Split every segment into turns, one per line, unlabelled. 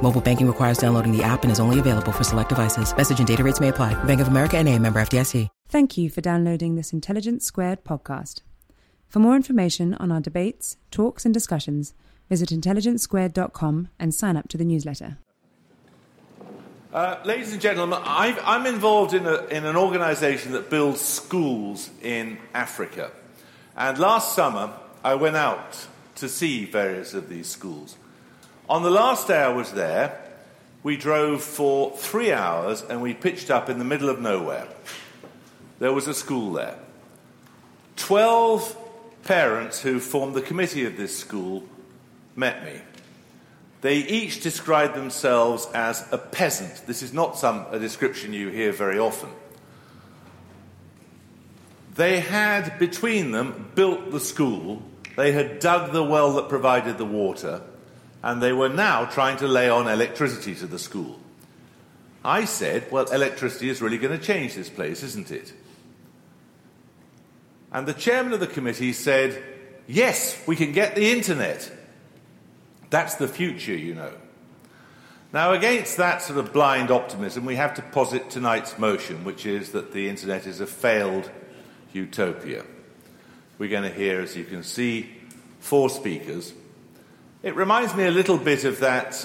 Mobile banking requires downloading the app and is only available for select devices. Message and data rates may apply. Bank of America and a member FDIC.
Thank you for downloading this Intelligence Squared podcast. For more information on our debates, talks, and discussions, visit intelligencesquared.com and sign up to the newsletter.
Uh, ladies and gentlemen, i am involved in, a, in an organization that builds schools in Africa. And last summer, I went out to see various of these schools. On the last day I was there, we drove for three hours and we pitched up in the middle of nowhere. There was a school there. Twelve parents who formed the committee of this school met me. They each described themselves as a peasant. This is not some, a description you hear very often. They had between them built the school, they had dug the well that provided the water, and they were now trying to lay on electricity to the school. I said, Well, electricity is really going to change this place, isn't it? And the chairman of the committee said, Yes, we can get the internet. That's the future, you know. Now, against that sort of blind optimism, we have to posit tonight's motion, which is that the internet is a failed utopia. We're going to hear, as you can see, four speakers. It reminds me a little bit of that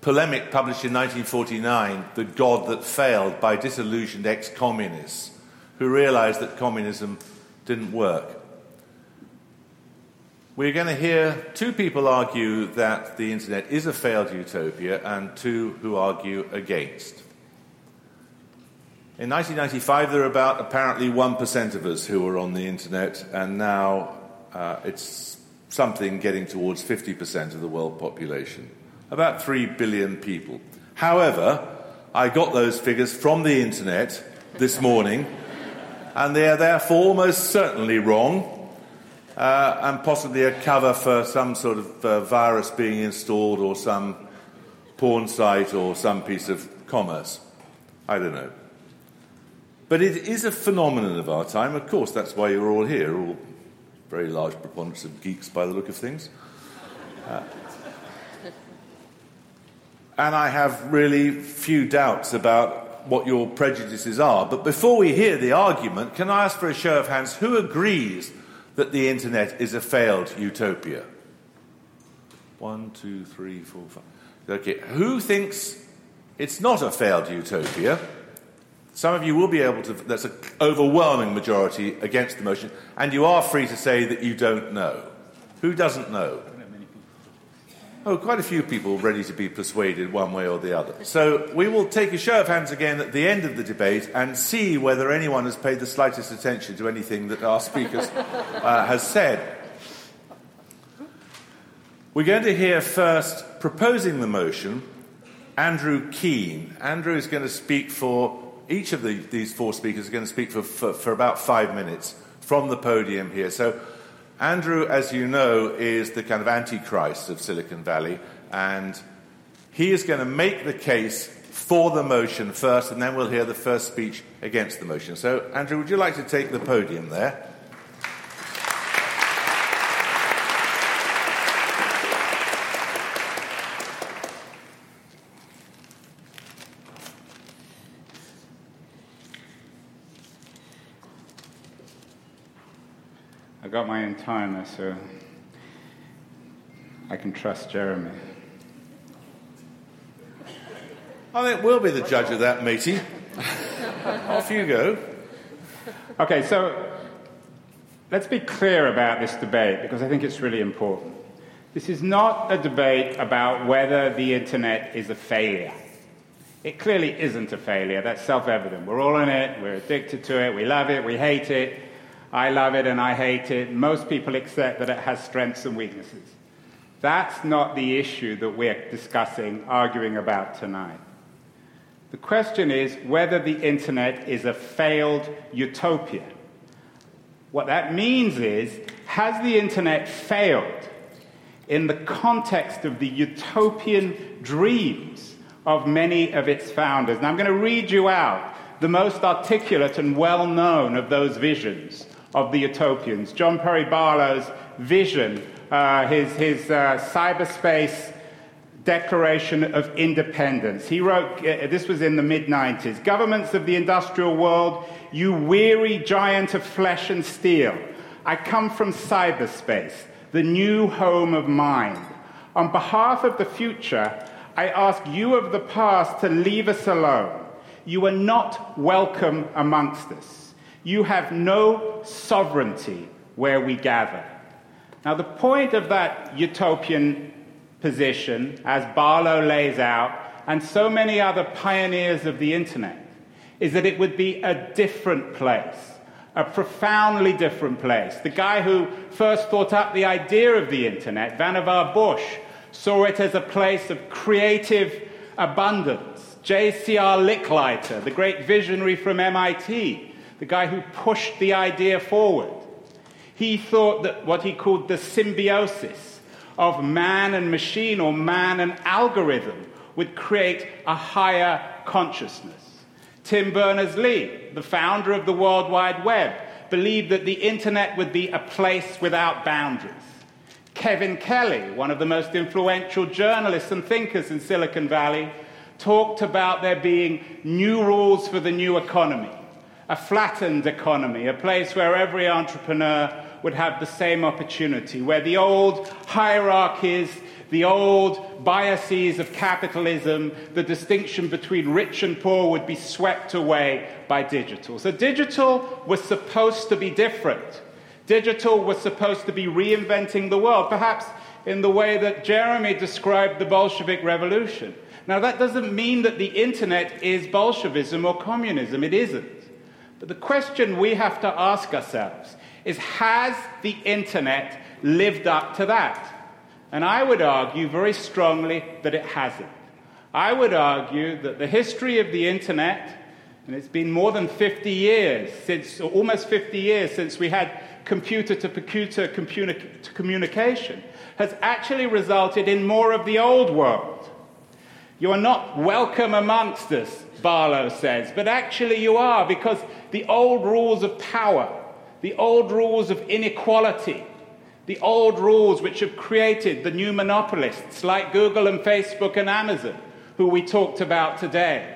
polemic published in 1949, The God That Failed, by disillusioned ex communists who realized that communism didn't work. We're going to hear two people argue that the internet is a failed utopia and two who argue against. In 1995, there were about apparently 1% of us who were on the internet, and now uh, it's something getting towards 50% of the world population. About 3 billion people. However, I got those figures from the internet this morning, and they are therefore almost certainly wrong uh, and possibly a cover for some sort of uh, virus being installed or some porn site or some piece of commerce. I don't know. But it is a phenomenon of our time. Of course, that's why you're all here, all very large preponderance of geeks by the look of things. Uh, and I have really few doubts about what your prejudices are. But before we hear the argument, can I ask for a show of hands who agrees that the internet is a failed utopia? One, two, three, four, five. Okay, who thinks it's not a failed utopia? Some of you will be able to, that's an overwhelming majority against the motion, and you are free to say that you don't know. Who doesn't know? Oh, quite a few people ready to be persuaded one way or the other. So we will take a show of hands again at the end of the debate and see whether anyone has paid the slightest attention to anything that our speaker uh, has said. We're going to hear first, proposing the motion, Andrew Keen. Andrew is going to speak for, each of the, these four speakers is going to speak for, for, for about five minutes from the podium here. So Andrew, as you know, is the kind of antichrist of Silicon Valley, and he is going to make the case for the motion first, and then we'll hear the first speech against the motion. So, Andrew, would you like to take the podium there?
Got my own timer, so I can trust Jeremy.
Oh, I think we'll be the judge of that, matey. Off you go.
Okay, so let's be clear about this debate because I think it's really important. This is not a debate about whether the internet is a failure. It clearly isn't a failure. That's self evident. We're all in it, we're addicted to it, we love it, we hate it. I love it and I hate it. Most people accept that it has strengths and weaknesses. That's not the issue that we're discussing, arguing about tonight. The question is whether the internet is a failed utopia. What that means is, has the internet failed in the context of the utopian dreams of many of its founders? And I'm going to read you out the most articulate and well known of those visions of the utopians. John Perry Barlow's vision, uh, his, his uh, cyberspace Declaration of Independence. He wrote, uh, this was in the mid 90s Governments of the industrial world, you weary giant of flesh and steel. I come from cyberspace, the new home of mind. On behalf of the future, I ask you of the past to leave us alone. You are not welcome amongst us. You have no sovereignty where we gather. Now, the point of that utopian position, as Barlow lays out, and so many other pioneers of the internet, is that it would be a different place, a profoundly different place. The guy who first thought up the idea of the internet, Vannevar Bush, saw it as a place of creative abundance. J.C.R. Licklider, the great visionary from MIT, the guy who pushed the idea forward, he thought that what he called the symbiosis of man and machine or man and algorithm would create a higher consciousness. Tim Berners Lee, the founder of the World Wide Web, believed that the internet would be a place without boundaries. Kevin Kelly, one of the most influential journalists and thinkers in Silicon Valley, talked about there being new rules for the new economy, a flattened economy, a place where every entrepreneur would have the same opportunity, where the old hierarchies, the old biases of capitalism, the distinction between rich and poor would be swept away by digital. So, digital was supposed to be different. Digital was supposed to be reinventing the world, perhaps in the way that Jeremy described the Bolshevik Revolution. Now, that doesn't mean that the internet is Bolshevism or communism, it isn't. But the question we have to ask ourselves is has the internet lived up to that? And I would argue very strongly that it hasn't. I would argue that the history of the internet, and it's been more than 50 years since, almost 50 years since we had computer to computer communication, has actually resulted in more of the old world. You are not welcome amongst us, Barlow says, but actually you are because the old rules of power, the old rules of inequality, the old rules which have created the new monopolists like Google and Facebook and Amazon, who we talked about today.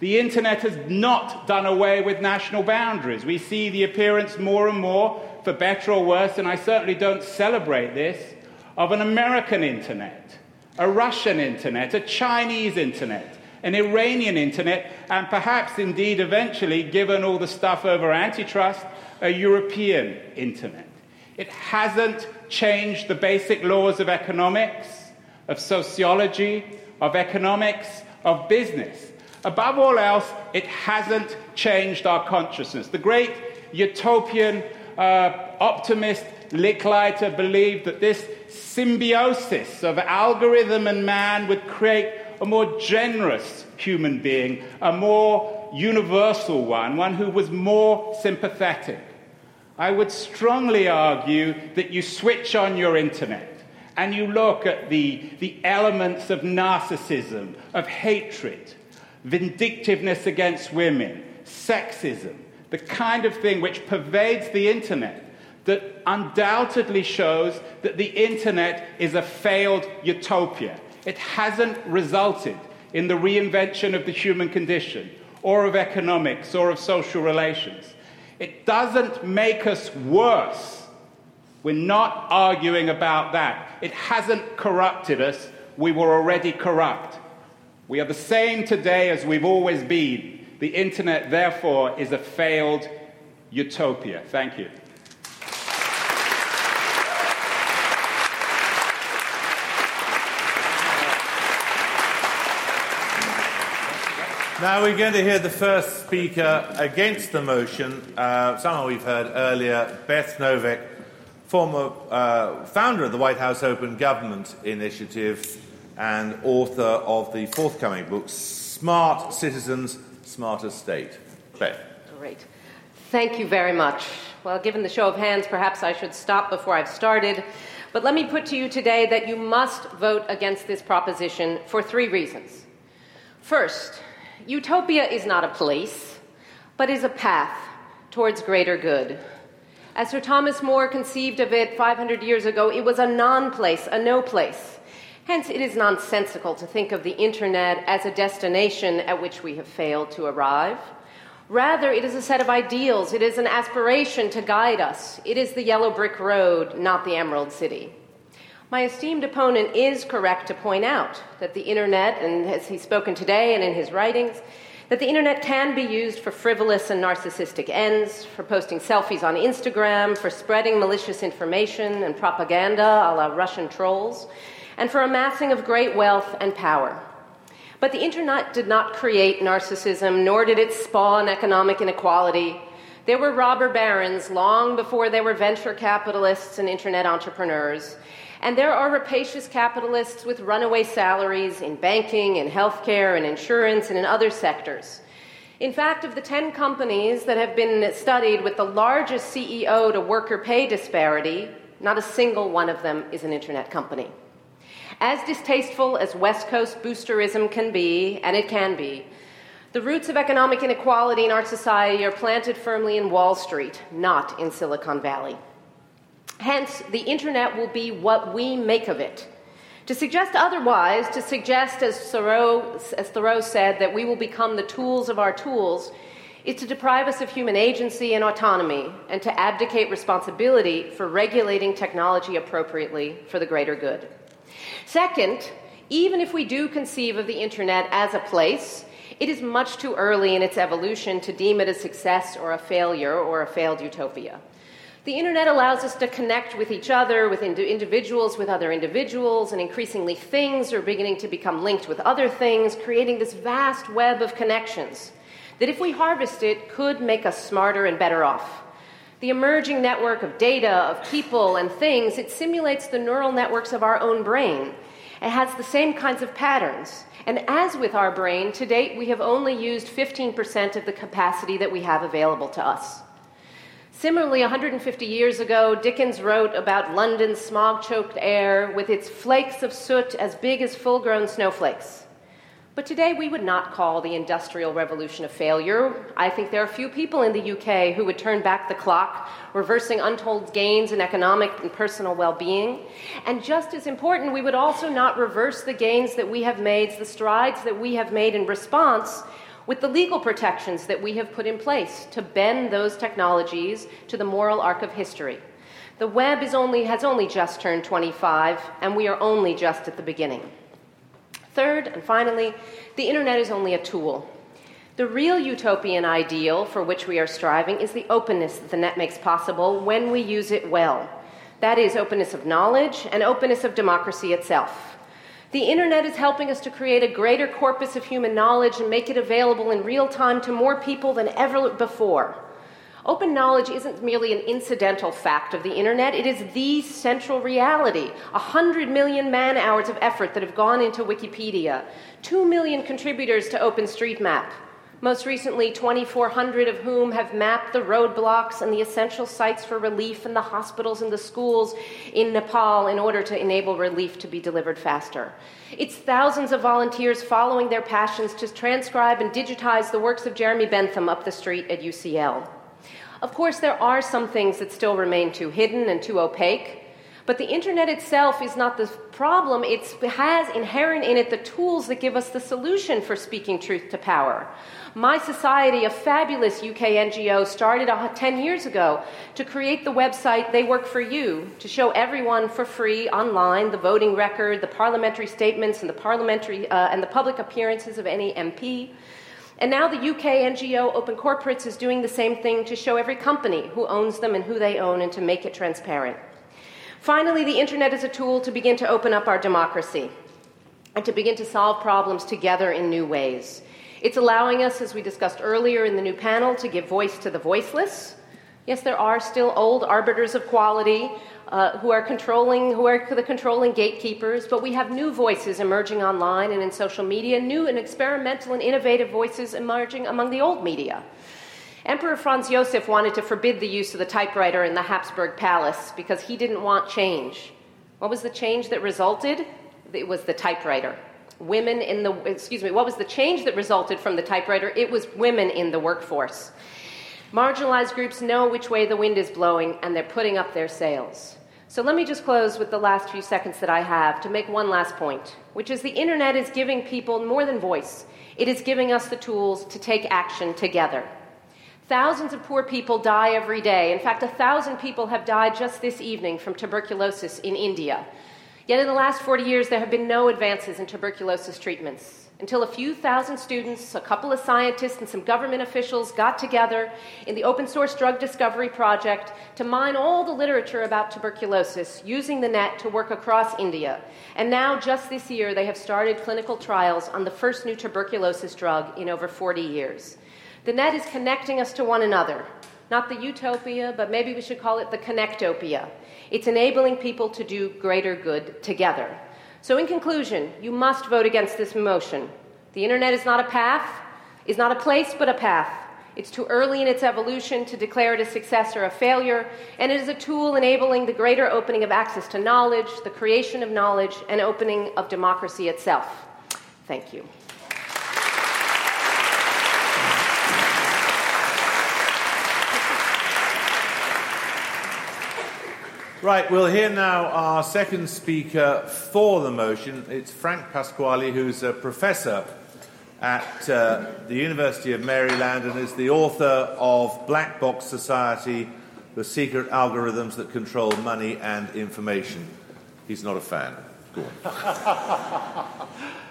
The internet has not done away with national boundaries. We see the appearance more and more, for better or worse, and I certainly don't celebrate this, of an American internet, a Russian internet, a Chinese internet, an Iranian internet, and perhaps indeed eventually, given all the stuff over antitrust, a European internet. It hasn't changed the basic laws of economics, of sociology, of economics, of business. Above all else, it hasn't changed our consciousness. The great utopian uh, optimist Licklider believed that this symbiosis of algorithm and man would create a more generous human being, a more universal one, one who was more sympathetic. I would strongly argue that you switch on your internet and you look at the, the elements of narcissism, of hatred, vindictiveness against women, sexism, the kind of thing which pervades the internet that undoubtedly shows that the internet is a failed utopia. It hasn't resulted in the reinvention of the human condition, or of economics, or of social relations. It doesn't make us worse. We're not arguing about that. It hasn't corrupted us. We were already corrupt. We are the same today as we've always been. The internet, therefore, is a failed utopia. Thank you.
Now we're going to hear the first speaker against the motion, uh, someone we've heard earlier, Beth Noveck, former uh, founder of the White House Open Government Initiative and author of the forthcoming book, Smart Citizens, Smarter State. Beth.
Great. Thank you very much. Well, given the show of hands, perhaps I should stop before I've started. But let me put to you today that you must vote against this proposition for three reasons. First, Utopia is not a place, but is a path towards greater good. As Sir Thomas More conceived of it 500 years ago, it was a non place, a no place. Hence, it is nonsensical to think of the internet as a destination at which we have failed to arrive. Rather, it is a set of ideals, it is an aspiration to guide us. It is the yellow brick road, not the emerald city. My esteemed opponent is correct to point out that the internet, and as he's spoken today and in his writings, that the internet can be used for frivolous and narcissistic ends, for posting selfies on Instagram, for spreading malicious information and propaganda a la Russian trolls, and for amassing of great wealth and power. But the internet did not create narcissism, nor did it spawn economic inequality. There were robber barons long before there were venture capitalists and internet entrepreneurs. And there are rapacious capitalists with runaway salaries in banking, in healthcare, in insurance, and in other sectors. In fact, of the 10 companies that have been studied with the largest CEO to worker pay disparity, not a single one of them is an internet company. As distasteful as West Coast boosterism can be, and it can be, the roots of economic inequality in our society are planted firmly in Wall Street, not in Silicon Valley. Hence, the internet will be what we make of it. To suggest otherwise, to suggest, as Thoreau, as Thoreau said, that we will become the tools of our tools, is to deprive us of human agency and autonomy and to abdicate responsibility for regulating technology appropriately for the greater good. Second, even if we do conceive of the internet as a place, it is much too early in its evolution to deem it a success or a failure or a failed utopia. The internet allows us to connect with each other, with ind- individuals, with other individuals, and increasingly things are beginning to become linked with other things, creating this vast web of connections that, if we harvest it, could make us smarter and better off. The emerging network of data, of people and things, it simulates the neural networks of our own brain. It has the same kinds of patterns. And as with our brain, to date we have only used 15% of the capacity that we have available to us. Similarly, 150 years ago, Dickens wrote about London's smog choked air with its flakes of soot as big as full grown snowflakes. But today, we would not call the Industrial Revolution a failure. I think there are few people in the UK who would turn back the clock, reversing untold gains in economic and personal well being. And just as important, we would also not reverse the gains that we have made, the strides that we have made in response with the legal protections that we have put in place to bend those technologies to the moral arc of history. The web only, has only just turned 25, and we are only just at the beginning. Third, and finally, the internet is only a tool. The real utopian ideal for which we are striving is the openness that the net makes possible when we use it well. That is, openness of knowledge and openness of democracy itself. The internet is helping us to create a greater corpus of human knowledge and make it available in real time to more people than ever before. Open knowledge isn't merely an incidental fact of the internet, it is the central reality. A hundred million man hours of effort that have gone into Wikipedia, two million contributors to OpenStreetMap, most recently, 2,400 of whom have mapped the roadblocks and the essential sites for relief in the hospitals and the schools in Nepal in order to enable relief to be delivered faster. It's thousands of volunteers following their passions to transcribe and digitize the works of Jeremy Bentham up the street at UCL. Of course, there are some things that still remain too hidden and too opaque. But the internet itself is not the problem. it has inherent in it the tools that give us the solution for speaking truth to power. My Society, a fabulous UK NGO, started 10 years ago to create the website They Work for You to show everyone for free online the voting record, the parliamentary statements, and the parliamentary uh, and the public appearances of any MP. And now the UK NGO Open Corporates is doing the same thing to show every company who owns them and who they own and to make it transparent. Finally, the internet is a tool to begin to open up our democracy and to begin to solve problems together in new ways. It's allowing us, as we discussed earlier in the new panel, to give voice to the voiceless. Yes, there are still old arbiters of quality uh, who are controlling, who are the controlling gatekeepers, but we have new voices emerging online and in social media, new and experimental and innovative voices emerging among the old media. Emperor Franz Josef wanted to forbid the use of the typewriter in the Habsburg Palace because he didn't want change. What was the change that resulted? It was the typewriter women in the, excuse me, what was the change that resulted from the typewriter? It was women in the workforce. Marginalized groups know which way the wind is blowing and they're putting up their sails. So let me just close with the last few seconds that I have to make one last point, which is the internet is giving people more than voice. It is giving us the tools to take action together. Thousands of poor people die every day. In fact, a thousand people have died just this evening from tuberculosis in India. Yet in the last 40 years, there have been no advances in tuberculosis treatments until a few thousand students, a couple of scientists, and some government officials got together in the open source drug discovery project to mine all the literature about tuberculosis using the net to work across India. And now, just this year, they have started clinical trials on the first new tuberculosis drug in over 40 years. The net is connecting us to one another, not the utopia, but maybe we should call it the connectopia. It's enabling people to do greater good together. So, in conclusion, you must vote against this motion. The internet is not a path, is not a place, but a path. It's too early in its evolution to declare it a success or a failure, and it is a tool enabling the greater opening of access to knowledge, the creation of knowledge, and opening of democracy itself. Thank you.
Right, we'll hear now our second speaker for the motion. It's Frank Pasquale, who's a professor at uh, the University of Maryland and is the author of Black Box Society The Secret Algorithms That Control Money and Information. He's not a fan. Go on.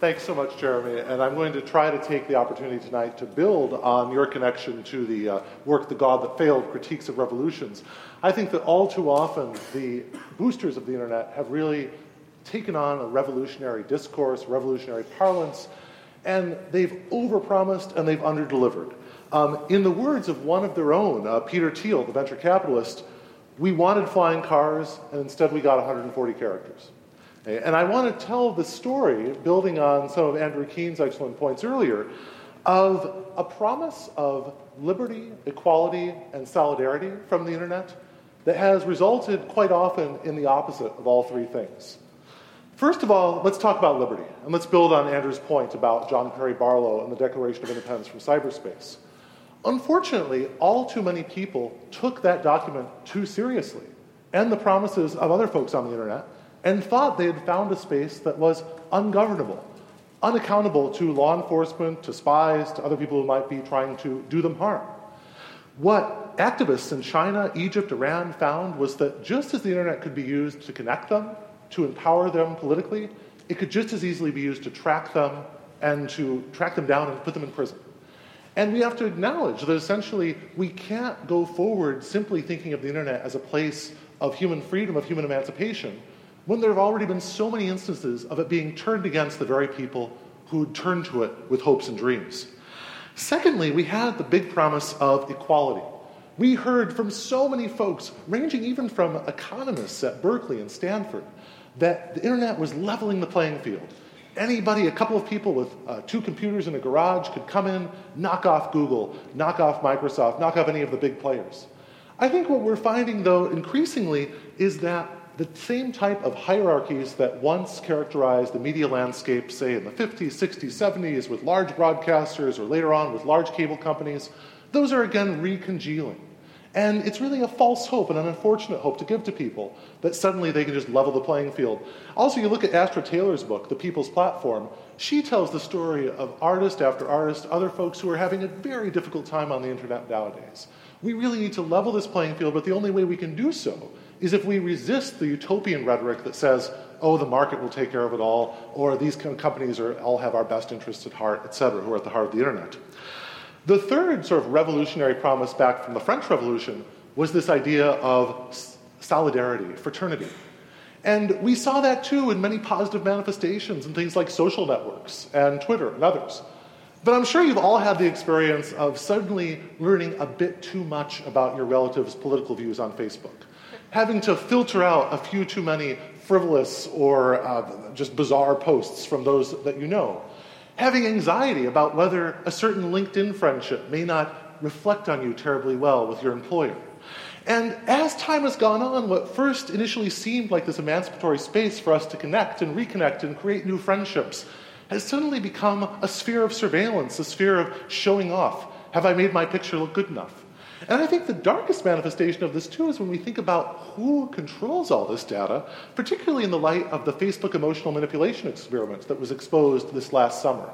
Thanks so much, Jeremy. And I'm going to try to take the opportunity tonight to build on your connection to the uh, work, The God That Failed Critiques of Revolutions. I think that all too often the boosters of the internet have really taken on a revolutionary discourse, revolutionary parlance, and they've overpromised and they've underdelivered. Um, in the words of one of their own, uh, Peter Thiel, the venture capitalist, we wanted flying cars, and instead we got 140 characters. And I want to tell the story, building on some of Andrew Keen's excellent points earlier, of a promise of liberty, equality, and solidarity from the internet that has resulted quite often in the opposite of all three things. First of all, let's talk about liberty, and let's build on Andrew's point about John Perry Barlow and the Declaration of Independence from cyberspace. Unfortunately, all too many people took that document too seriously, and the promises of other folks on the internet and thought they had found a space that was ungovernable, unaccountable to law enforcement, to spies, to other people who might be trying to do them harm. What activists in China, Egypt, Iran found was that just as the internet could be used to connect them, to empower them politically, it could just as easily be used to track them and to track them down and put them in prison. And we have to acknowledge that essentially we can't go forward simply thinking of the internet as a place of human freedom, of human emancipation, when there have already been so many instances of it being turned against the very people who turned to it with hopes and dreams. Secondly, we had the big promise of equality. We heard from so many folks, ranging even from economists at Berkeley and Stanford, that the internet was leveling the playing field. Anybody, a couple of people with uh, two computers in a garage could come in, knock off Google, knock off Microsoft, knock off any of the big players. I think what we're finding, though, increasingly is that the same type of hierarchies that once characterized the media landscape, say in the 50s, 60s, 70s, with large broadcasters or later on with large cable companies, those are again recongealing. And it's really a false hope and an unfortunate hope to give to people that suddenly they can just level the playing field. Also, you look at Astra Taylor's book, The People's Platform, she tells the story of artist after artist, other folks who are having a very difficult time on the internet nowadays. We really need to level this playing field, but the only way we can do so is if we resist the utopian rhetoric that says oh, the market will take care of it all, or these companies are, all have our best interests at heart, et cetera, who are at the heart of the internet. The third sort of revolutionary promise back from the French Revolution was this idea of solidarity, fraternity. And we saw that too in many positive manifestations in things like social networks and Twitter and others. But I'm sure you've all had the experience of suddenly learning a bit too much about your relatives' political views on Facebook, having to filter out a few too many frivolous or uh, just bizarre posts from those that you know, having anxiety about whether a certain LinkedIn friendship may not reflect on you terribly well with your employer. And as time has gone on, what first initially seemed like this emancipatory space for us to connect and reconnect and create new friendships has suddenly become a sphere of surveillance, a sphere of showing off. Have I made my picture look good enough? And I think the darkest manifestation of this, too, is when we think about who controls all this data, particularly in the light of the Facebook emotional manipulation experiment that was exposed this last summer.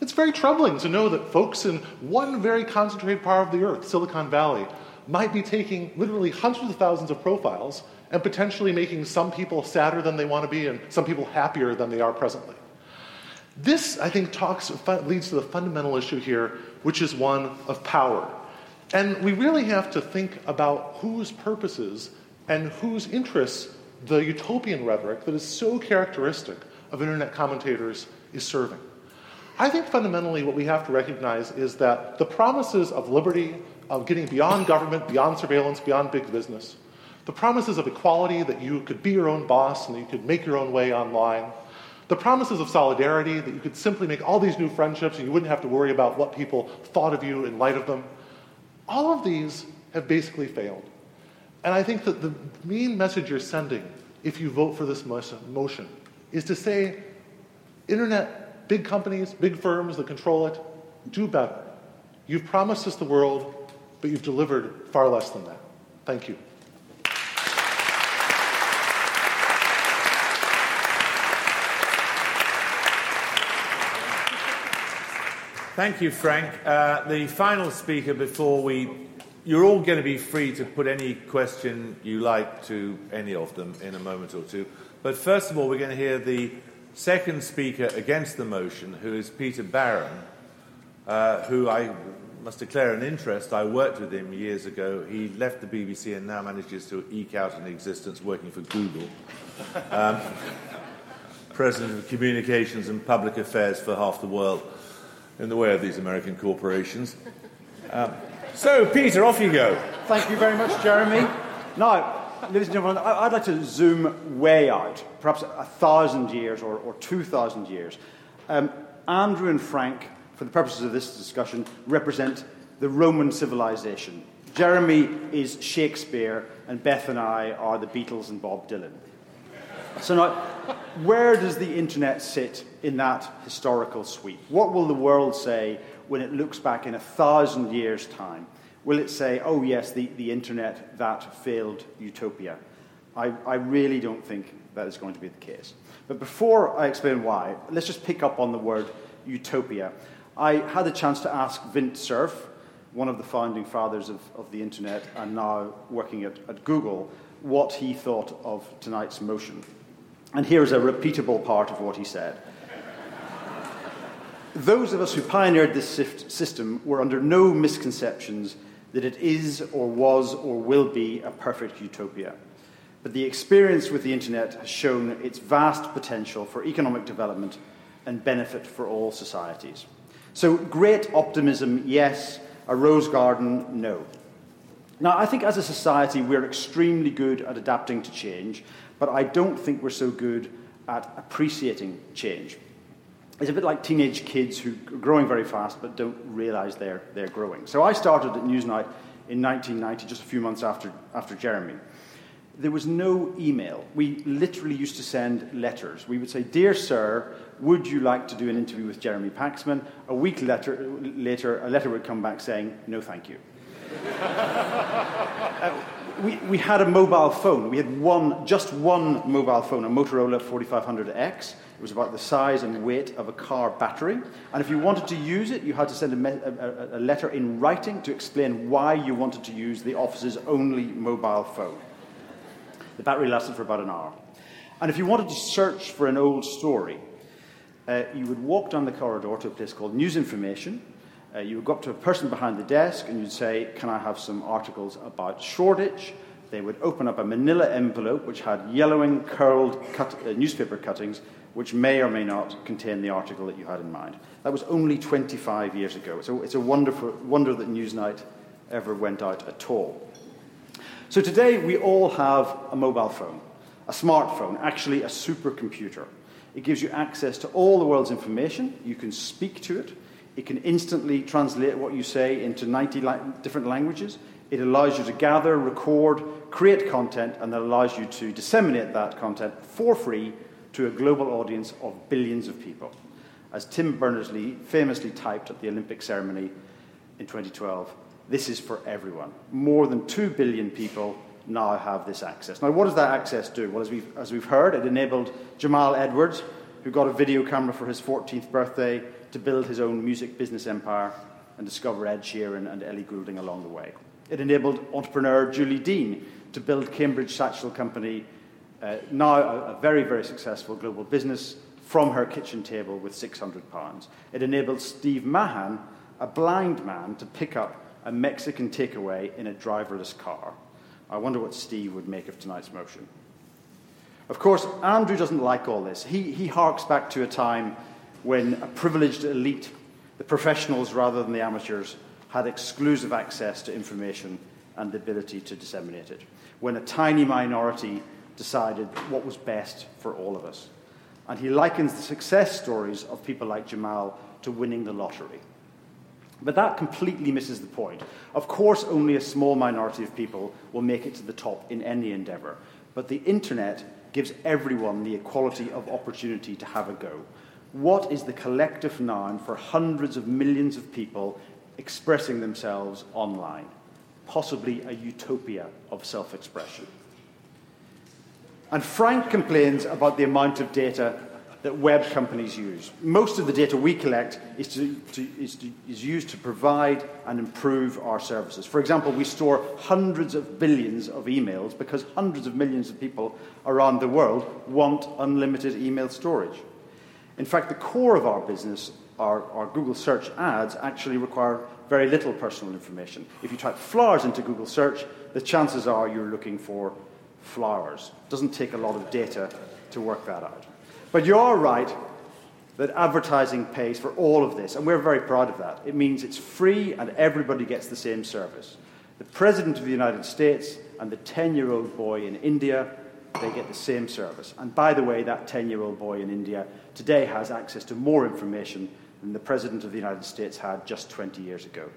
It's very troubling to know that folks in one very concentrated part of the earth, Silicon Valley, might be taking literally hundreds of thousands of profiles and potentially making some people sadder than they want to be and some people happier than they are presently. This, I think, talks, leads to the fundamental issue here, which is one of power. And we really have to think about whose purposes and whose interests the utopian rhetoric that is so characteristic of internet commentators is serving. I think fundamentally what we have to recognize is that the promises of liberty, of getting beyond government, beyond surveillance, beyond big business, the promises of equality that you could be your own boss and that you could make your own way online, the promises of solidarity, that you could simply make all these new friendships and you wouldn't have to worry about what people thought of you in light of them, all of these have basically failed. And I think that the main message you're sending if you vote for this motion is to say, internet, big companies, big firms that control it, do better. You've promised us the world, but you've delivered far less than that. Thank you.
Thank you, Frank. Uh, the final speaker before we. You're all going to be free to put any question you like to any of them in a moment or two. But first of all, we're going to hear the second speaker against the motion, who is Peter Barron, uh, who I must declare an interest. I worked with him years ago. He left the BBC and now manages to eke out an existence working for Google. Um, President of Communications and Public Affairs for half the world in the way of these American corporations. Um, so, Peter, off you go.
Thank you very much, Jeremy. Now, ladies and gentlemen, I'd like to zoom way out, perhaps a thousand years or, or two thousand years. Um, Andrew and Frank, for the purposes of this discussion, represent the Roman civilization. Jeremy is Shakespeare, and Beth and I are the Beatles and Bob Dylan. So now, where does the internet sit in that historical sweep? What will the world say when it looks back in a thousand years' time? Will it say, oh, yes, the, the internet, that failed utopia? I, I really don't think that is going to be the case. But before I explain why, let's just pick up on the word utopia. I had a chance to ask Vint Cerf, one of the founding fathers of, of the internet and now working at, at Google, what he thought of tonight's motion. And here is a repeatable part of what he said. Those of us who pioneered this system were under no misconceptions that it is or was or will be a perfect utopia. But the experience with the internet has shown its vast potential for economic development and benefit for all societies. So, great optimism, yes. A rose garden, no. Now, I think as a society, we're extremely good at adapting to change, but I don't think we're so good at appreciating change. It's a bit like teenage kids who are growing very fast but don't realize they're, they're growing. So I started at Newsnight in 1990, just a few months after, after Jeremy. There was no email. We literally used to send letters. We would say, Dear Sir, would you like to do an interview with Jeremy Paxman? A week later, later a letter would come back saying, No, thank you. we, we had a mobile phone. We had one, just one mobile phone, a Motorola 4500X. It was about the size and weight of a car battery. And if you wanted to use it, you had to send a, me- a, a letter in writing to explain why you wanted to use the office's only mobile phone. The battery lasted for about an hour. And if you wanted to search for an old story, uh, you would walk down the corridor to a place called News Information. Uh, you would go up to a person behind the desk and you'd say, Can I have some articles about Shoreditch? They would open up a manila envelope which had yellowing, curled cut, uh, newspaper cuttings which may or may not contain the article that you had in mind. That was only 25 years ago. So it's a wonderful wonder that Newsnight ever went out at all. So today we all have a mobile phone, a smartphone, actually a supercomputer. It gives you access to all the world's information. You can speak to it. It can instantly translate what you say into 90 la- different languages. It allows you to gather, record, create content, and it allows you to disseminate that content for free to a global audience of billions of people. As Tim Berners Lee famously typed at the Olympic ceremony in 2012, this is for everyone. More than 2 billion people now have this access. Now, what does that access do? Well, as we've, as we've heard, it enabled Jamal Edwards, who got a video camera for his 14th birthday, to build his own music business empire and discover Ed Sheeran and Ellie Goulding along the way. It enabled entrepreneur Julie Deane to build Cambridge Satchel Company, uh, now a, a very, very successful global business, from her kitchen table with £600. It enabled Steve Mahan, a blind man, to pick up a Mexican takeaway in a driverless car. I wonder what Steve would make of tonight's motion. Of course, Andrew doesn't like all this. He, he harks back to a time when a privileged elite, the professionals rather than the amateurs, had exclusive access to information and the ability to disseminate it. When a tiny minority decided what was best for all of us. And he likens the success stories of people like Jamal to winning the lottery. But that completely misses the point. Of course, only a small minority of people will make it to the top in any endeavour. But the internet gives everyone the equality of opportunity to have a go. What is the collective noun for hundreds of millions of people expressing themselves online? Possibly a utopia of self expression. And Frank complains about the amount of data that web companies use. Most of the data we collect is, to, to, is, to, is, used to provide and improve our services. For example, we store hundreds of billions of emails because hundreds of millions of people around the world want unlimited email storage. In fact, the core of our business, our, our Google search ads, actually require very little personal information. If you type flowers into Google search, the chances are you're looking for flowers. It doesn't take a lot of data to work that out. But you're right that advertising pays for all of this, and we're very proud of that. It means it's free and everybody gets the same service. The President of the United States and the 10 year old boy in India, they get the same service. And by the way, that 10 year old boy in India today has access to more information than the President of the United States had just 20 years ago.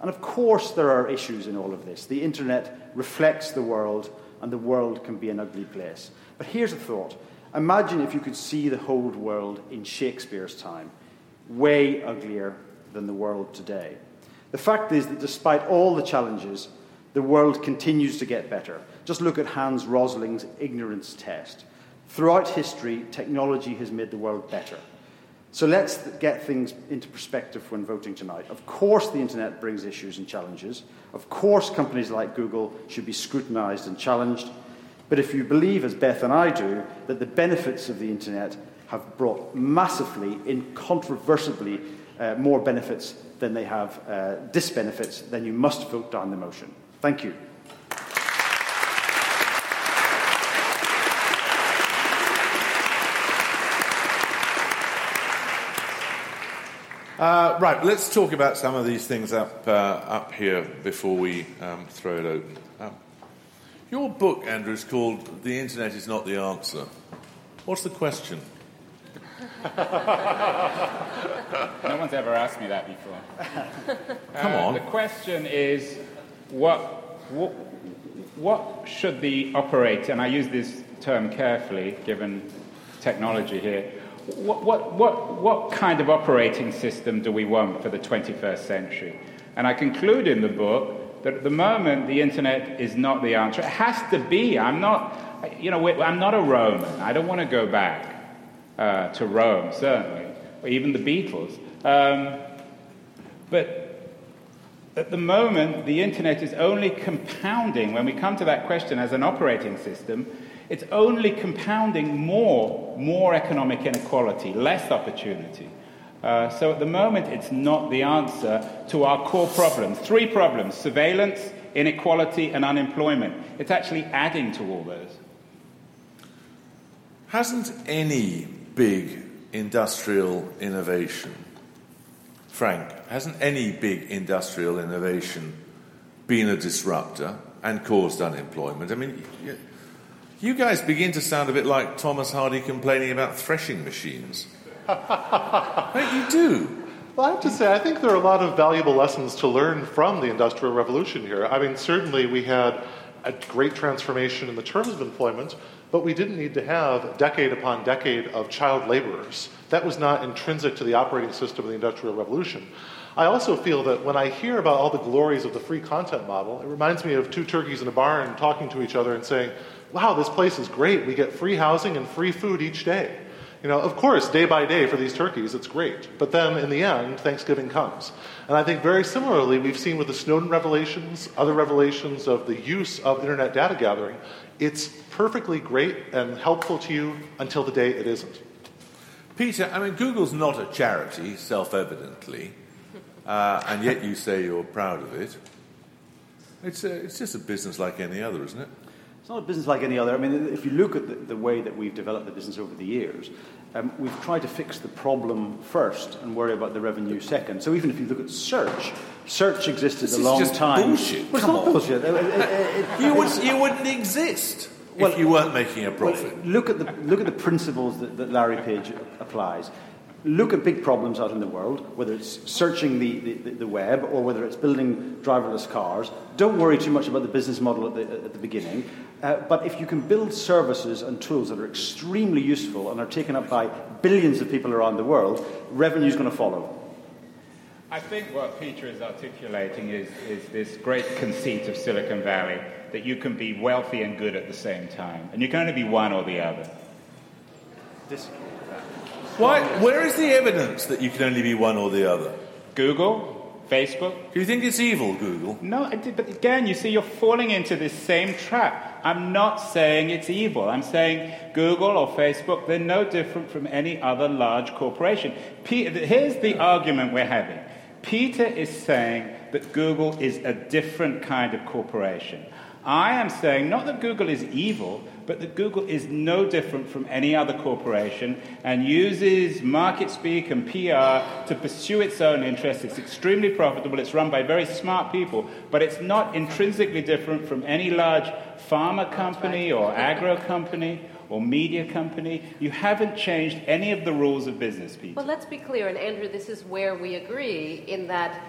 And of course, there are issues in all of this. The internet reflects the world, and the world can be an ugly place. But here's a thought Imagine if you could see the whole world in Shakespeare's time, way uglier than the world today. The fact is that despite all the challenges, the world continues to get better. Just look at Hans Rosling's ignorance test. Throughout history, technology has made the world better. So let's get things into perspective when voting tonight. Of course, the internet brings issues and challenges. Of course, companies like Google should be scrutinized and challenged. But if you believe, as Beth and I do, that the benefits of the internet have brought massively, incontrovertibly uh, more benefits than they have uh, disbenefits, then you must vote down the motion. Thank you.
Uh, right, let's talk about some of these things up, uh, up here before we um, throw it open. Um, your book, Andrew, is called The Internet is Not the Answer. What's the question?
no one's ever asked me that before.
Come on.
Uh, the question is what, what, what should the operator, and I use this term carefully given technology here, what, what, what, what kind of operating system do we want for the 21st century? And I conclude in the book that at the moment the internet is not the answer. It has to be. I'm not, you know, I'm not a Roman. I don't want to go back uh, to Rome, certainly, or even the Beatles. Um, but At the moment, the internet is only compounding, when we come to that question as an operating system, it's only compounding more, more economic inequality, less opportunity. Uh, so at the moment, it's not the answer to our core problems. Three problems surveillance, inequality, and unemployment. It's actually adding to all those.
Hasn't any big industrial innovation Frank, hasn't any big industrial innovation been a disruptor and caused unemployment? I mean, you guys begin to sound a bit like Thomas Hardy complaining about threshing machines. right, you do.
Well, I have to say, I think there are a lot of valuable lessons to learn from the Industrial Revolution here. I mean, certainly we had a great transformation in the terms of employment, but we didn't need to have decade upon decade of child laborers. That was not intrinsic to the operating system of the Industrial Revolution. I also feel that when I hear about all the glories of the free content model, it reminds me of two turkeys in a barn talking to each other and saying, Wow, this place is great. We get free housing and free food each day. You know, of course, day by day for these turkeys, it's great. But then in the end, Thanksgiving comes. And I think very similarly, we've seen with the Snowden revelations, other revelations of the use of internet data gathering, it's perfectly great and helpful to you until the day it isn't.
Peter, I mean, Google's not a charity, self evidently, uh, and yet you say you're proud of it. It's, a, it's just a business like any other, isn't it?
It's not a business like any other. I mean, if you look at the, the way that we've developed the business over the years, um, we've tried to fix the problem first and worry about the revenue second. So even if you look at search, search existed
this
a long time.
Bullshit.
Well,
Come
it's not
on.
bullshit. It- it- it-
You, would, you wouldn't exist
Well,
if you weren't making a profit.
Well, look at the look at the principles that, that Larry Page applies. Look at big problems out in the world, whether it's searching the, the, the web or whether it's building driverless cars. Don't worry too much about the business model at the, at the beginning. Uh, but if you can build services and tools that are extremely useful and are taken up by billions of people around the world, revenue is going to follow.
I think what Peter is articulating is, is this great conceit of Silicon Valley that you can be wealthy and good at the same time, and you can only be one or the other.
Why, where is the evidence that you can only be one or the other?
Google, Facebook.
Do you think it's evil, Google?
No, I did, but again, you see, you're falling into this same trap. I'm not saying it's evil. I'm saying Google or Facebook, they're no different from any other large corporation. Pe- here's the argument we're having Peter is saying that Google is a different kind of corporation. I am saying not that Google is evil, but that Google is no different from any other corporation and uses market speak and PR to pursue its own interests. It's extremely profitable, it's run by very smart people, but it's not intrinsically different from any large pharma company or agro company or media company. You haven't changed any of the rules of business, people.
Well, let's be clear, and Andrew, this is where we agree in that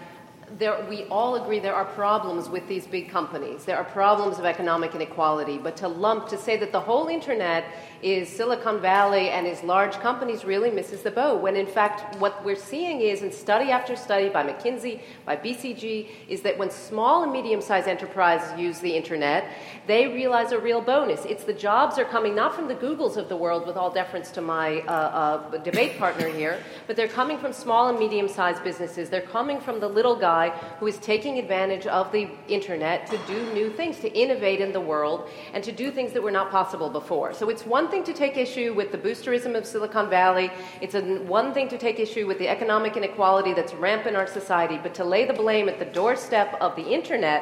there, we all agree there are problems with these big companies. There are problems of economic inequality. But to lump, to say that the whole internet is Silicon Valley and is large companies really misses the boat. When in fact, what we're seeing is in study after study by McKinsey, by BCG, is that when small and medium sized enterprises use the internet, they realize a real bonus. It's the jobs are coming not from the Googles of the world, with all deference to my uh, uh, debate partner here, but they're coming from small and medium sized businesses. They're coming from the little guy who is taking advantage of the internet to do new things, to innovate in the world, and to do things that were not possible before. So it's one thing to take issue with the boosterism of Silicon Valley. It's a, one thing to take issue with the economic inequality that's rampant in our society, but to lay the blame at the doorstep of the internet,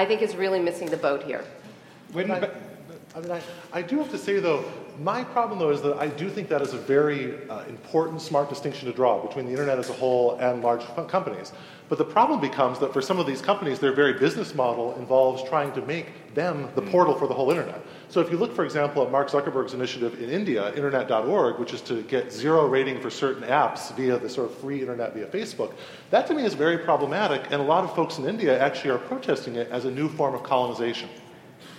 I think is really missing the boat here.
I, I mean, I, I do have to say, though, my problem, though, is that I do think that is a very uh, important, smart distinction to draw between the internet as a whole and large f- companies. But the problem becomes that for some of these companies, their very business model involves trying to make them the portal for the whole internet. So if you look, for example, at Mark Zuckerberg's initiative in India, internet.org, which is to get zero rating for certain apps via the sort of free internet via Facebook, that to me is very problematic, and a lot of folks in India actually are protesting it as a new form of colonization.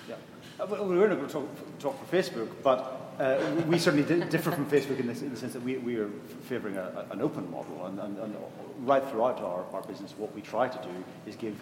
Yeah. Uh, we're not going to talk, talk for Facebook, but uh, we certainly di- differ from Facebook in, this, in, the sense that we, we are favouring an open model, and, and, and, right throughout our, our business, what we try to do is give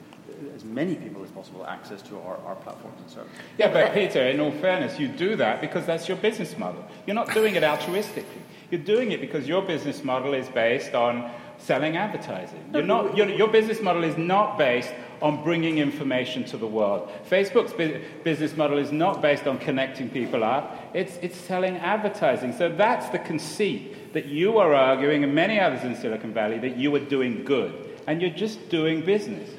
as many people as possible access to our, our platforms and services.
Yeah, but Peter, in all fairness, you do that because that's your business model. You're not doing it altruistically. You're doing it because your business model is based on selling advertising. You're not, your, your business model is not based on bringing information to the world. Facebook's bu- business model is not based on connecting people up, it's, it's selling advertising. So that's the conceit that you are arguing, and many others in Silicon Valley, that you are doing good. And you're just doing business.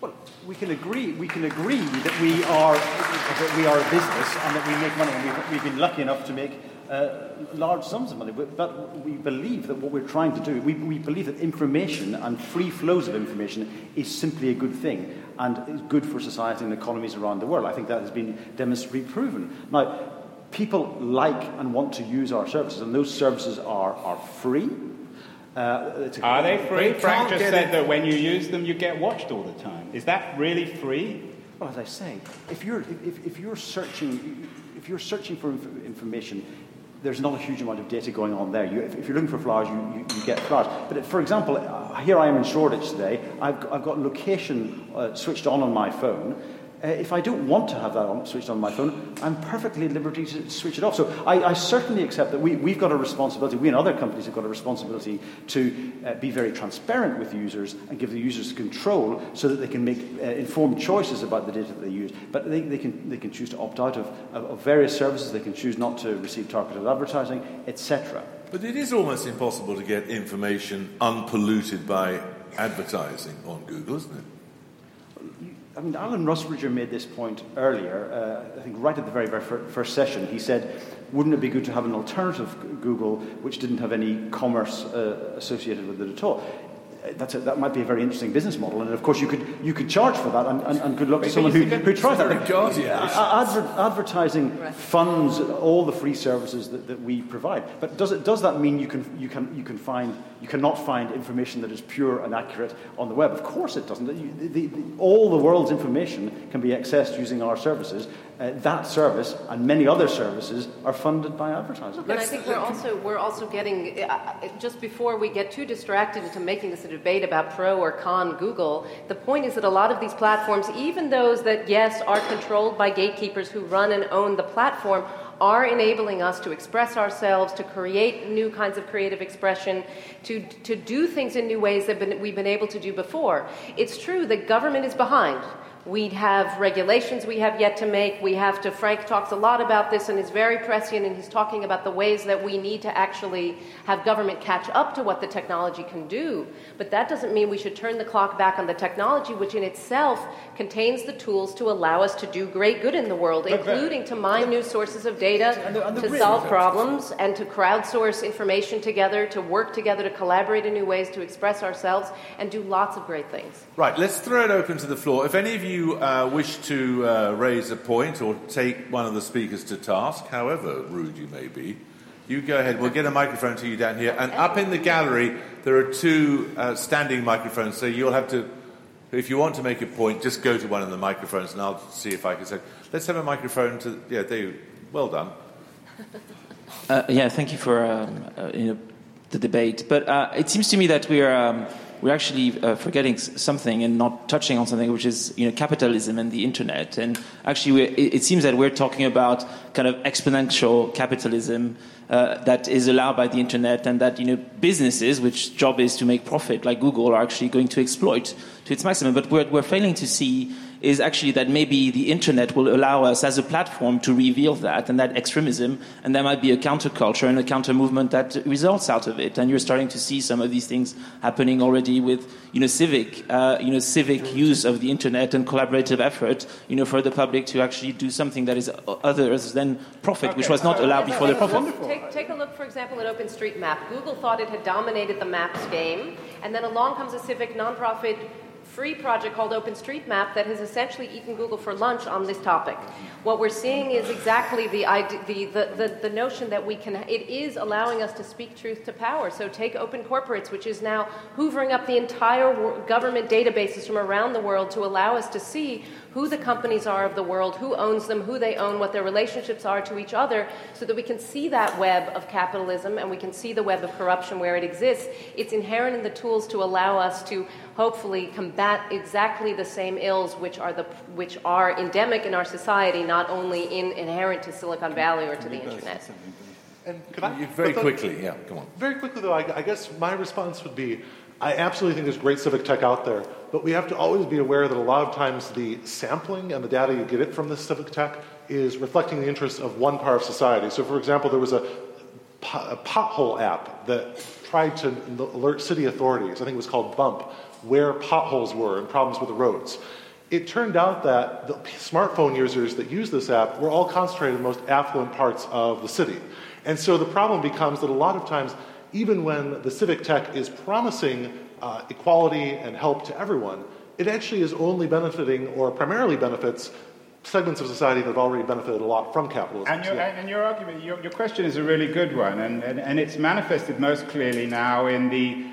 Well, we can agree. We can agree that we are that we are a business and that we make money, and we've, we've been lucky enough to make uh, large sums of money. But, we believe that what we're trying to do, we, we believe that information and free flows of information is simply a good thing and is good for society and economies around the world. I think that has been demonstrably proven. Now, people like and want to use our services, and those services are, are free.
Uh, are they free? Frank just said it. that when you use them, you get watched all the time. Is that really free?
Well, as I say, if you're, if, if you're searching, if you're searching for information, there's not a huge amount of data going on there. You, if, if, you're looking for flowers, you, you, you, get flowers. But for example, uh, here I am in Shoreditch today. I've, I've got location uh, switched on on my phone. Uh, if I don't want to have that on, switched on my phone, I'm perfectly at liberty to switch it off. So I, I certainly accept that we, we've got a responsibility, we and other companies have got a responsibility to uh, be very transparent with users and give the users control so that they can make uh, informed choices about the data that they use. But they, they, can, they can choose to opt out of, of, of various services, they can choose not to receive targeted advertising, etc.
But it is almost impossible to get information unpolluted by advertising on Google, isn't it?
I mean, Alan Rusbridger made this point earlier, uh, I think right at the very, very first session. He said, wouldn't it be good to have an alternative Google which didn't have any commerce uh, associated with it at all? that's a, that might be a very interesting business model. And of course, you could, you could charge for that, and, and, and good luck to someone who, who tries that. Adver- advertising funds all the free services that, that we provide. But does, it, does that mean you, can, you, can, you, can find, you cannot find information that is pure and accurate on the web? Of course it doesn't. The, the, the, all the world's information can be accessed using our services, uh, that service and many other services are funded by advertising.
And I think we're also we're also getting uh, uh, just before we get too distracted into making this a debate about pro or con Google. The point is that a lot of these platforms, even those that yes are controlled by gatekeepers who run and own the platform, are enabling us to express ourselves, to create new kinds of creative expression, to, to do things in new ways that been, we've been able to do before. It's true that government is behind. We have regulations we have yet to make. We have to, Frank talks a lot about this and is very prescient, and he's talking about the ways that we need to actually have government catch up to what the technology can do. But that doesn't mean we should turn the clock back on the technology, which in itself contains the tools to allow us to do great good in the world, including to mine new sources of data, to solve problems, and to crowdsource information together, to work together, to collaborate in new ways, to express ourselves, and do lots of great things.
Right, let's throw it open to the floor. If any of you you uh, wish to uh, raise a point or take one of the speakers to task, however rude you may be, you go ahead. We'll get a microphone to you down here. And up in the gallery, there are two uh, standing microphones, so you'll have to, if you want to make a point, just go to one of the microphones and I'll see if I can say. Let's have a microphone to, yeah, there Well done.
Uh, yeah, thank you for um, uh, you know, the debate. But uh, it seems to me that we're. Um, we're actually uh, forgetting something and not touching on something, which is you know capitalism and the internet. And actually, it, seems that we're talking about kind of exponential capitalism uh, that is allowed by the internet, and that you know businesses, which job is to make profit, like Google, are actually going to exploit to its maximum. But we're, we're failing to see is actually that maybe the internet will allow us as a platform to reveal that and that extremism, and there might be a counterculture and a counter movement that results out of it. And you're starting to see some of these things happening already with, you know, civic, uh, you know, civic use of the internet and collaborative effort, you know, for the public to actually do something that is other than profit, okay. which was not allowed before the profit.
Take, take a look, for example, at OpenStreetMap. Google thought it had dominated the maps game, and then along comes a civic nonprofit free project called OpenStreetMap that has essentially eaten Google for lunch on this topic. What we're seeing is exactly the, the, the, the, the notion that we can, it is allowing us to speak truth to power. So take Open Corporates, which is now hoovering up the entire government databases from around the world to allow us to see who the companies are of the world, who owns them, who they own, what their relationships are to each other, so that we can see that web of capitalism and we can see the web of corruption where it exists. It's inherent in the tools to allow us to hopefully combat exactly the same ills which are, the, which are endemic in our society, not only in, inherent to Silicon Valley or to the internet.
And could I,
very quickly, yeah, come on.
Very quickly, though, I, I guess my response would be I absolutely think there's great civic tech out there, but we have to always be aware that a lot of times the sampling and the data you get it from this civic tech is reflecting the interests of one part of society. So, for example, there was a, a pothole app that tried to alert city authorities, I think it was called Bump, where potholes were and problems with the roads. It turned out that the smartphone users that use this app were all concentrated in the most affluent parts of the city. And so the problem becomes that a lot of times, even when the civic tech is promising uh, equality and help to everyone, it actually is only benefiting or primarily benefits segments of society that have already benefited a lot from capitalism.
And your, yeah. and your argument, your, your, question is a really good one, and, and, and it's manifested most clearly now in the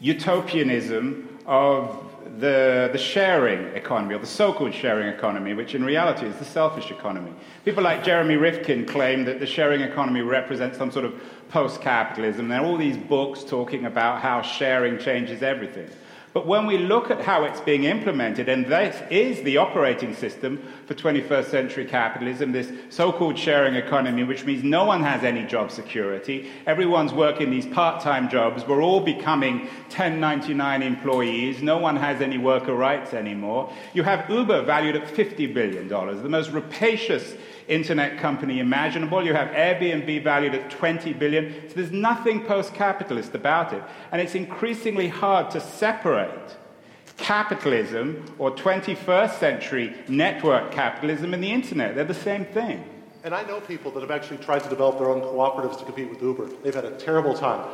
utopianism of the, the sharing economy, or the so called sharing economy, which in reality is the selfish economy. People like Jeremy Rifkin claim that the sharing economy represents some sort of post capitalism. There are all these books talking about how sharing changes everything. But when we look at how it's being implemented, and this is the operating system for 21st century capitalism, this so called sharing economy, which means no one has any job security, everyone's working these part time jobs, we're all becoming 1099 employees, no one has any worker rights anymore. You have Uber valued at $50 billion, the most rapacious internet company imaginable. You have Airbnb valued at 20 billion. So there's nothing post capitalist about it. And it's increasingly hard to separate capitalism or 21st century network capitalism and the internet. They're the same thing.
And I know people that have actually tried to develop their own cooperatives to compete with Uber. They've had a terrible time.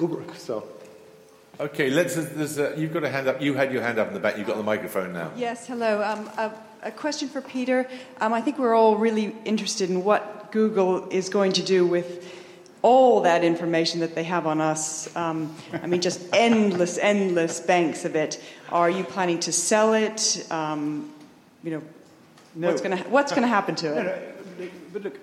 Uber, so.
Okay, let's. Uh, you've got a hand up. You had your hand up in the back. You've got the microphone now.
Yes, hello. Um, uh, a question for Peter. Um, I think we're all really interested in what Google is going to do with all that information that they have on us. Um, I mean, just endless, endless banks of it. Are you planning to sell it? Um, you know, no. what's going what's to happen to it?
No, no, but look,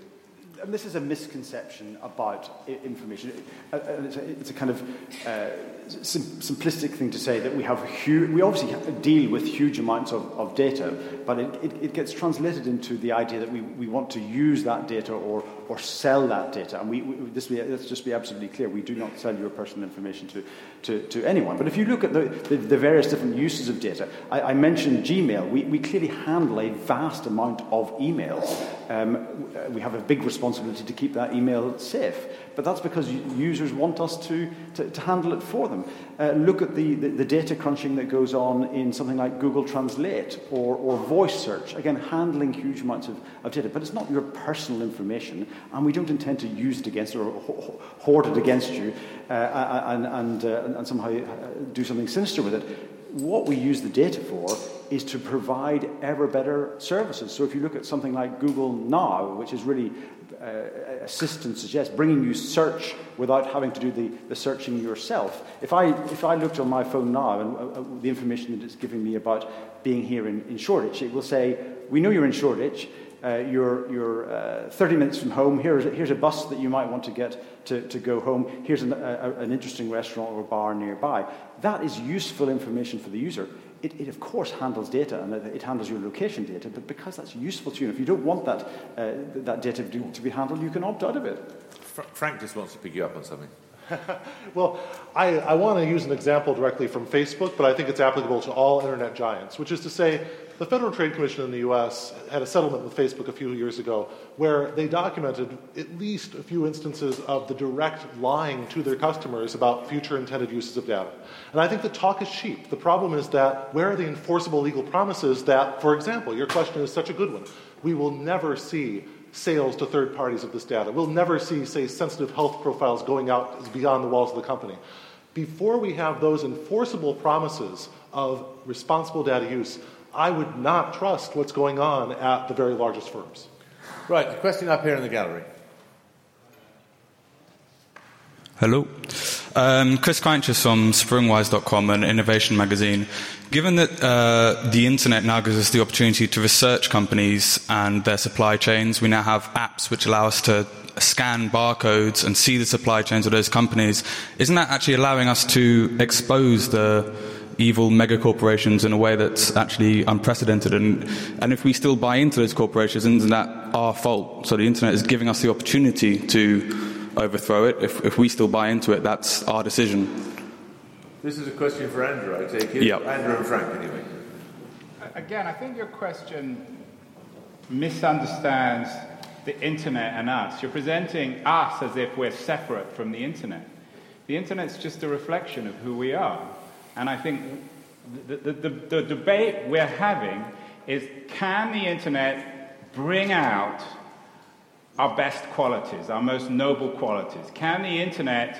and this is a misconception about information. Uh, uh, it's a, kind of uh, sim- simplistic thing to say that we have we obviously deal with huge amounts of, of data, but it, it, it, gets translated into the idea that we, we want to use that data or, or sell that data. And we, we this let's just be absolutely clear: we do not sell your personal information to, to, to anyone. But if you look at the, the, the various different uses of data, I, I, mentioned Gmail. We, we clearly handle a vast amount of emails. Um, we have a big responsibility to keep that email safe. But that's because users want us to, to, to handle it for them. Uh, look at the, the, the, data crunching that goes on in something like Google Translate or, or voice search. Again, handling huge amounts of, of data. But it's not your personal information, and we don't intend to use it against or hoard it against you uh, and, and, uh, and somehow uh, do something sinister with it. What we use the data for is to provide ever better services. So if you look at something like Google Now, which is really uh, assistant suggests, bringing you search without having to do the, the searching yourself. If I, if I looked on my phone now and uh, uh, the information that it's giving me about being here in, in Shoreditch, it will say, We know you're in Shoreditch. Uh, you're, you're uh, 30 minutes from home. Here's here's a bus that you might want to get to, to go home. Here's an, a, an interesting restaurant or bar nearby. That is useful information for the user it, it, of course handles data and it handles your location data, but because that's useful to you, if you don't want that, uh, that data to, to, be handled, you can opt out of it.
Frank just wants to pick you up on something.
well, I, I want to use an example directly from Facebook, but I think it's applicable to all internet giants, which is to say, the Federal Trade Commission in the US had a settlement with Facebook a few years ago where they documented at least a few instances of the direct lying to their customers about future intended uses of data. And I think the talk is cheap. The problem is that where are the enforceable legal promises that, for example, your question is such a good one, we will never see sales to third parties of this data. We'll never see, say, sensitive health profiles going out beyond the walls of the company. Before we have those enforceable promises of responsible data use, I would not trust what's going on at the very largest firms.
Right, a question up here in the gallery.
Hello. Um, Chris Cranches from Springwise.com and Innovation Magazine. Given that uh, the internet now gives us the opportunity to research companies and their supply chains, we now have apps which allow us to scan barcodes and see the supply chains of those companies. Isn't that actually allowing us to expose the evil mega corporations in a way that's actually unprecedented. And, and if we still buy into those corporations, isn't that our fault? So the internet is giving us the opportunity to overthrow it. If, if we still buy into it, that's our decision.
This is a question for Andrew, I take it.
Yep.
Andrew and Frank, anyway.
Again, I think your question misunderstands the internet and us. You're presenting us as if we're separate from the internet. The internet's just a reflection of who we are. And I think the, the, the, the debate we're having is can the internet bring out our best qualities, our most noble qualities? Can the internet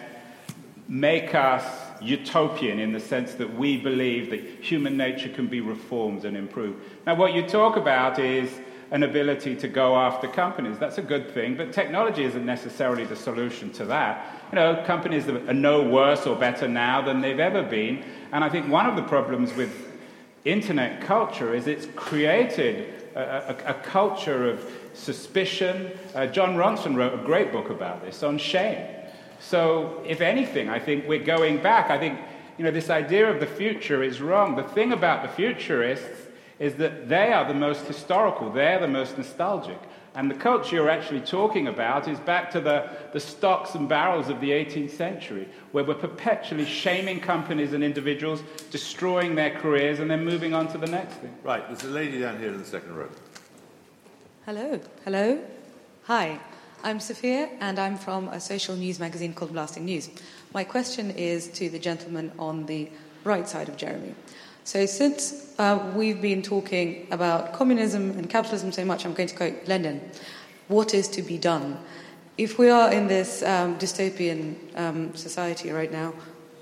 make us utopian in the sense that we believe that human nature can be reformed and improved? Now, what you talk about is an ability to go after companies. That's a good thing, but technology isn't necessarily the solution to that. You know, companies are no worse or better now than they've ever been. And I think one of the problems with internet culture is it's created a, a, a culture of suspicion. Uh, Jon Ronson wrote a great book about this on shame. So, if anything, I think we're going back. I think, you know, this idea of the future is wrong. The thing about the futurists is that they are the most historical, they're the most nostalgic. And the culture you're actually talking about is back to the, the stocks and barrels of the 18th century, where we're perpetually shaming companies and individuals, destroying their careers, and then moving on to the next thing.
Right, there's a lady down here in the second row.
Hello. Hello. Hi. I'm Sophia, and I'm from a social news magazine called Blasting News. My question is to the gentleman on the right side of Jeremy. So, since uh, we've been talking about communism and capitalism so much, I'm going to quote Lenin What is to be done? If we are in this um, dystopian um, society right now,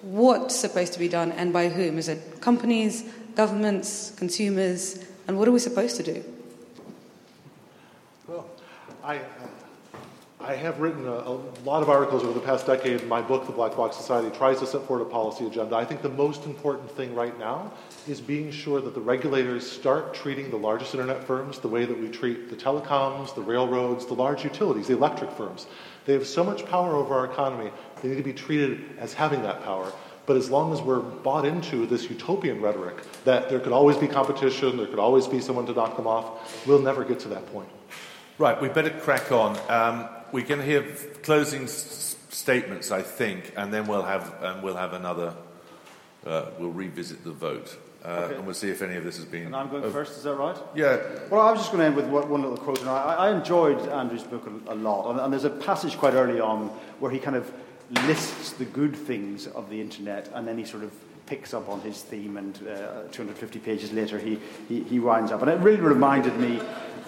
what's supposed to be done and by whom? Is it companies, governments, consumers, and what are we supposed to do?
Well, I, uh, I have written a, a, lot of articles over the past decade. My book, The Black Box Society, tries to set forward a policy agenda. I think the most important thing right now is being sure that the regulators start treating the largest internet firms the way that we treat the telecoms, the railroads, the large utilities, the electric firms. They have so much power over our economy, they need to be treated as having that power. But as long as we're bought into this utopian rhetoric that there could always be competition, there could always be someone to knock them off, we'll never get to that point.
Right, we better crack on. Um, we can hear closing s- statements, I think, and then we'll have um, we'll have another. Uh, we'll revisit the vote, uh, okay. and we'll see if any of this has been.
And I'm going first. Is that right?
Yeah.
Well, I was just going to end with one little quote. And I, I enjoyed Andrew's book a, a lot, and, and there's a passage quite early on where he kind of lists the good things of the internet, and then he sort of picks up on his theme, and uh, 250 pages later, he, he, he winds up. And it really reminded me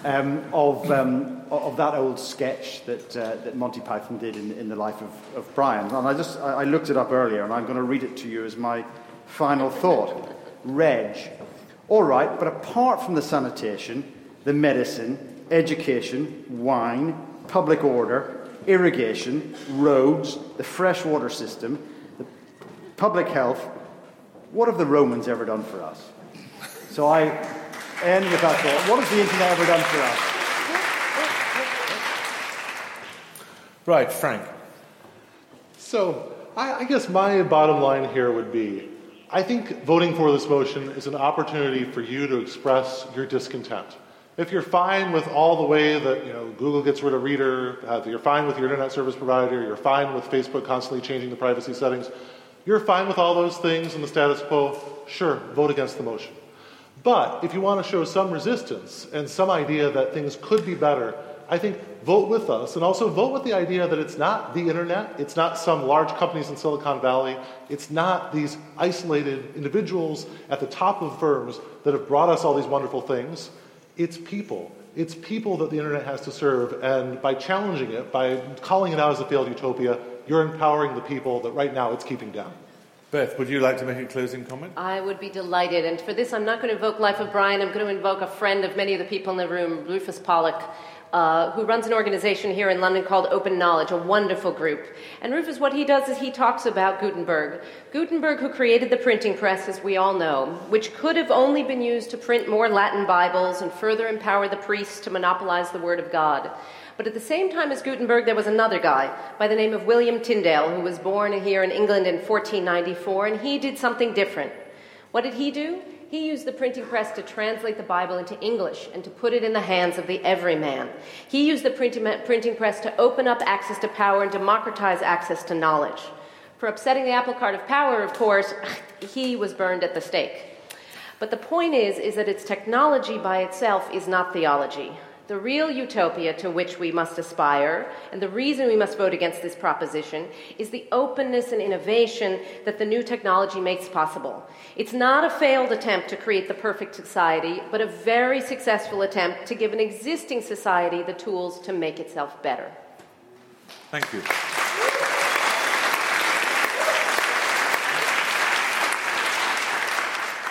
um, of, um, of that old sketch that, uh, that Monty Python did in, in the life of, of Brian. And I just I looked it up earlier, and I'm going to read it to you as my final thought. Reg. All right, but apart from the sanitation, the medicine, education, wine, public order, irrigation, roads, the freshwater system, the public health, what have the Romans ever done for us? So I end with that thought. What has the internet ever done for
us? Right, Frank.
So I, I guess my bottom line here would be I think voting for this motion is an opportunity for you to express your discontent. If you're fine with all the way that you know Google gets rid of Reader, uh, you're fine with your internet service provider, you're fine with Facebook constantly changing the privacy settings, you're fine with all those things and the status quo, sure, vote against the motion. But if you want to show some resistance and some idea that things could be better, I think vote with us and also vote with the idea that it's not the internet, it's not some large companies in Silicon Valley, it's not these isolated individuals at the top of firms that have brought us all these wonderful things. It's people. It's people that the internet has to serve, and by challenging it, by calling it out as a failed utopia, you're empowering the people that right now it's keeping down.
Beth, would you like to make a closing comment?
I would be delighted. And for this, I'm not going to invoke Life of Brian. I'm going to invoke a friend of many of the people in the room, Rufus Pollock, uh, who runs an organization here in London called Open Knowledge, a wonderful group. And Rufus, what he does is he talks about Gutenberg. Gutenberg, who created the printing press, as we all know, which could have only been used to print more Latin Bibles and further empower the priests to monopolize the Word of God. But at the same time as Gutenberg, there was another guy by the name of William Tyndale, who was born here in England in 1494, and he did something different. What did he do? He used the printing press to translate the Bible into English and to put it in the hands of the everyman. He used the printing, press to open up access to power and democratize access to knowledge. For upsetting the apple cart of power, of course, he was burned at the stake. But the point is, is that its technology by itself is not theology. The real utopia to which we must aspire, and the reason we must vote against this proposition, is the openness and innovation that the new technology makes possible. It's not a failed attempt to create the perfect society, but a very successful attempt to give an existing society the tools to make itself better.
Thank you.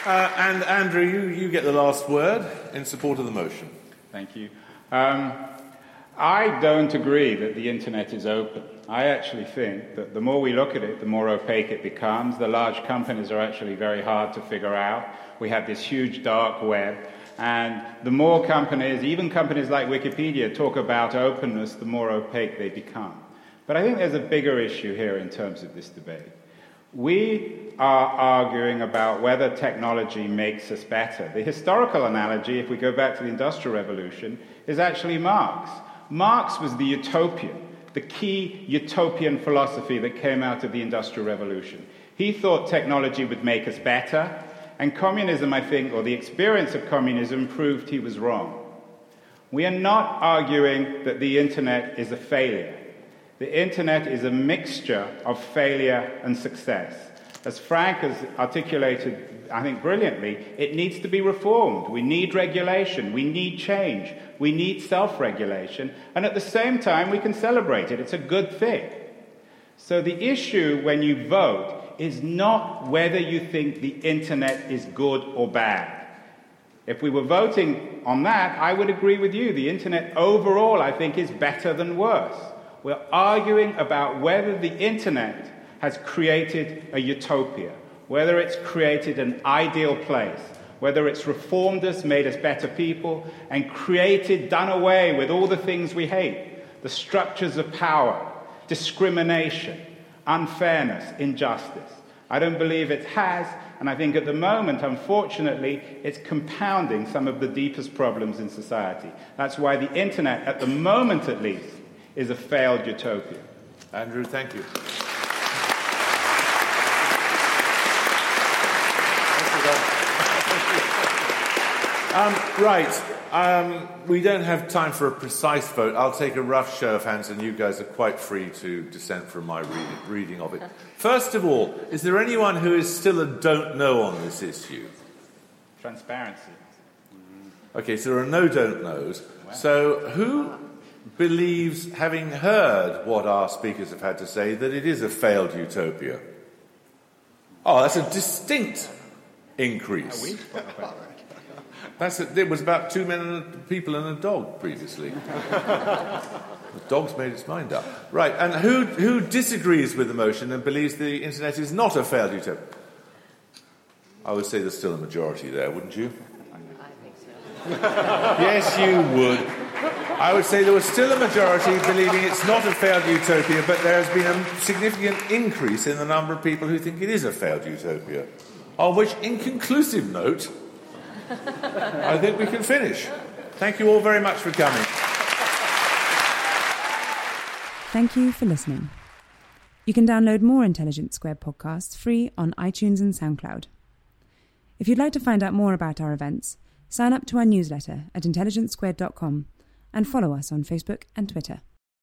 Uh, and Andrew, you, you get the last word in support of the motion.
Thank you. Um, I don't agree that the internet is open. I actually think that the more we look at it, the more opaque it becomes. The large companies are actually very hard to figure out. We have this huge dark web. And the more companies, even companies like Wikipedia, talk about openness, the more opaque they become. But I think there's a bigger issue here in terms of this debate. We are arguing about whether technology makes us better. The historical analogy, if we go back to the Industrial Revolution, is actually Marx. Marx was the utopian, the key utopian philosophy that came out of the Industrial Revolution. He thought technology would make us better, and communism, I think, or the experience of communism, proved he was wrong. We are not arguing that the internet is a failure. The internet is a mixture of failure and success. As Frank has articulated, I think brilliantly, it needs to be reformed. We need regulation. We need change. We need self regulation. And at the same time, we can celebrate it. It's a good thing. So the issue when you vote is not whether you think the internet is good or bad. If we were voting on that, I would agree with you. The internet overall, I think, is better than worse. We're arguing about whether the internet has created a utopia, whether it's created an ideal place, whether it's reformed us, made us better people, and created, done away with all the things we hate the structures of power, discrimination, unfairness, injustice. I don't believe it has, and I think at the moment, unfortunately, it's compounding some of the deepest problems in society. That's why the internet, at the moment at least, is a failed utopia.
Andrew, thank you. Um, right. Um, we don't have time for a precise vote. I'll take a rough show of hands, and you guys are quite free to dissent from my reading, reading of it. First of all, is there anyone who is still a don't know on this issue?
Transparency.
Okay, so there are no don't knows. So who believes, having heard what our speakers have had to say, that it is a failed utopia? Oh, that's a distinct increase. That's a, it was about two men and a, people and a dog previously. the dog's made its mind up. Right, and who, who disagrees with the motion and believes the internet is not a failed utopia? I would say there's still a majority there, wouldn't you? I think so. yes, you would. I would say there was still a majority believing it's not a failed utopia, but there has been a significant increase in the number of people who think it is a failed utopia. On which inconclusive note, I think we can finish. Thank you all very much for coming.
Thank you for listening. You can download more Intelligence Squared podcasts free on iTunes and SoundCloud. If you'd like to find out more about our events, sign up to our newsletter at intelligencesquared.com and follow us on Facebook and Twitter.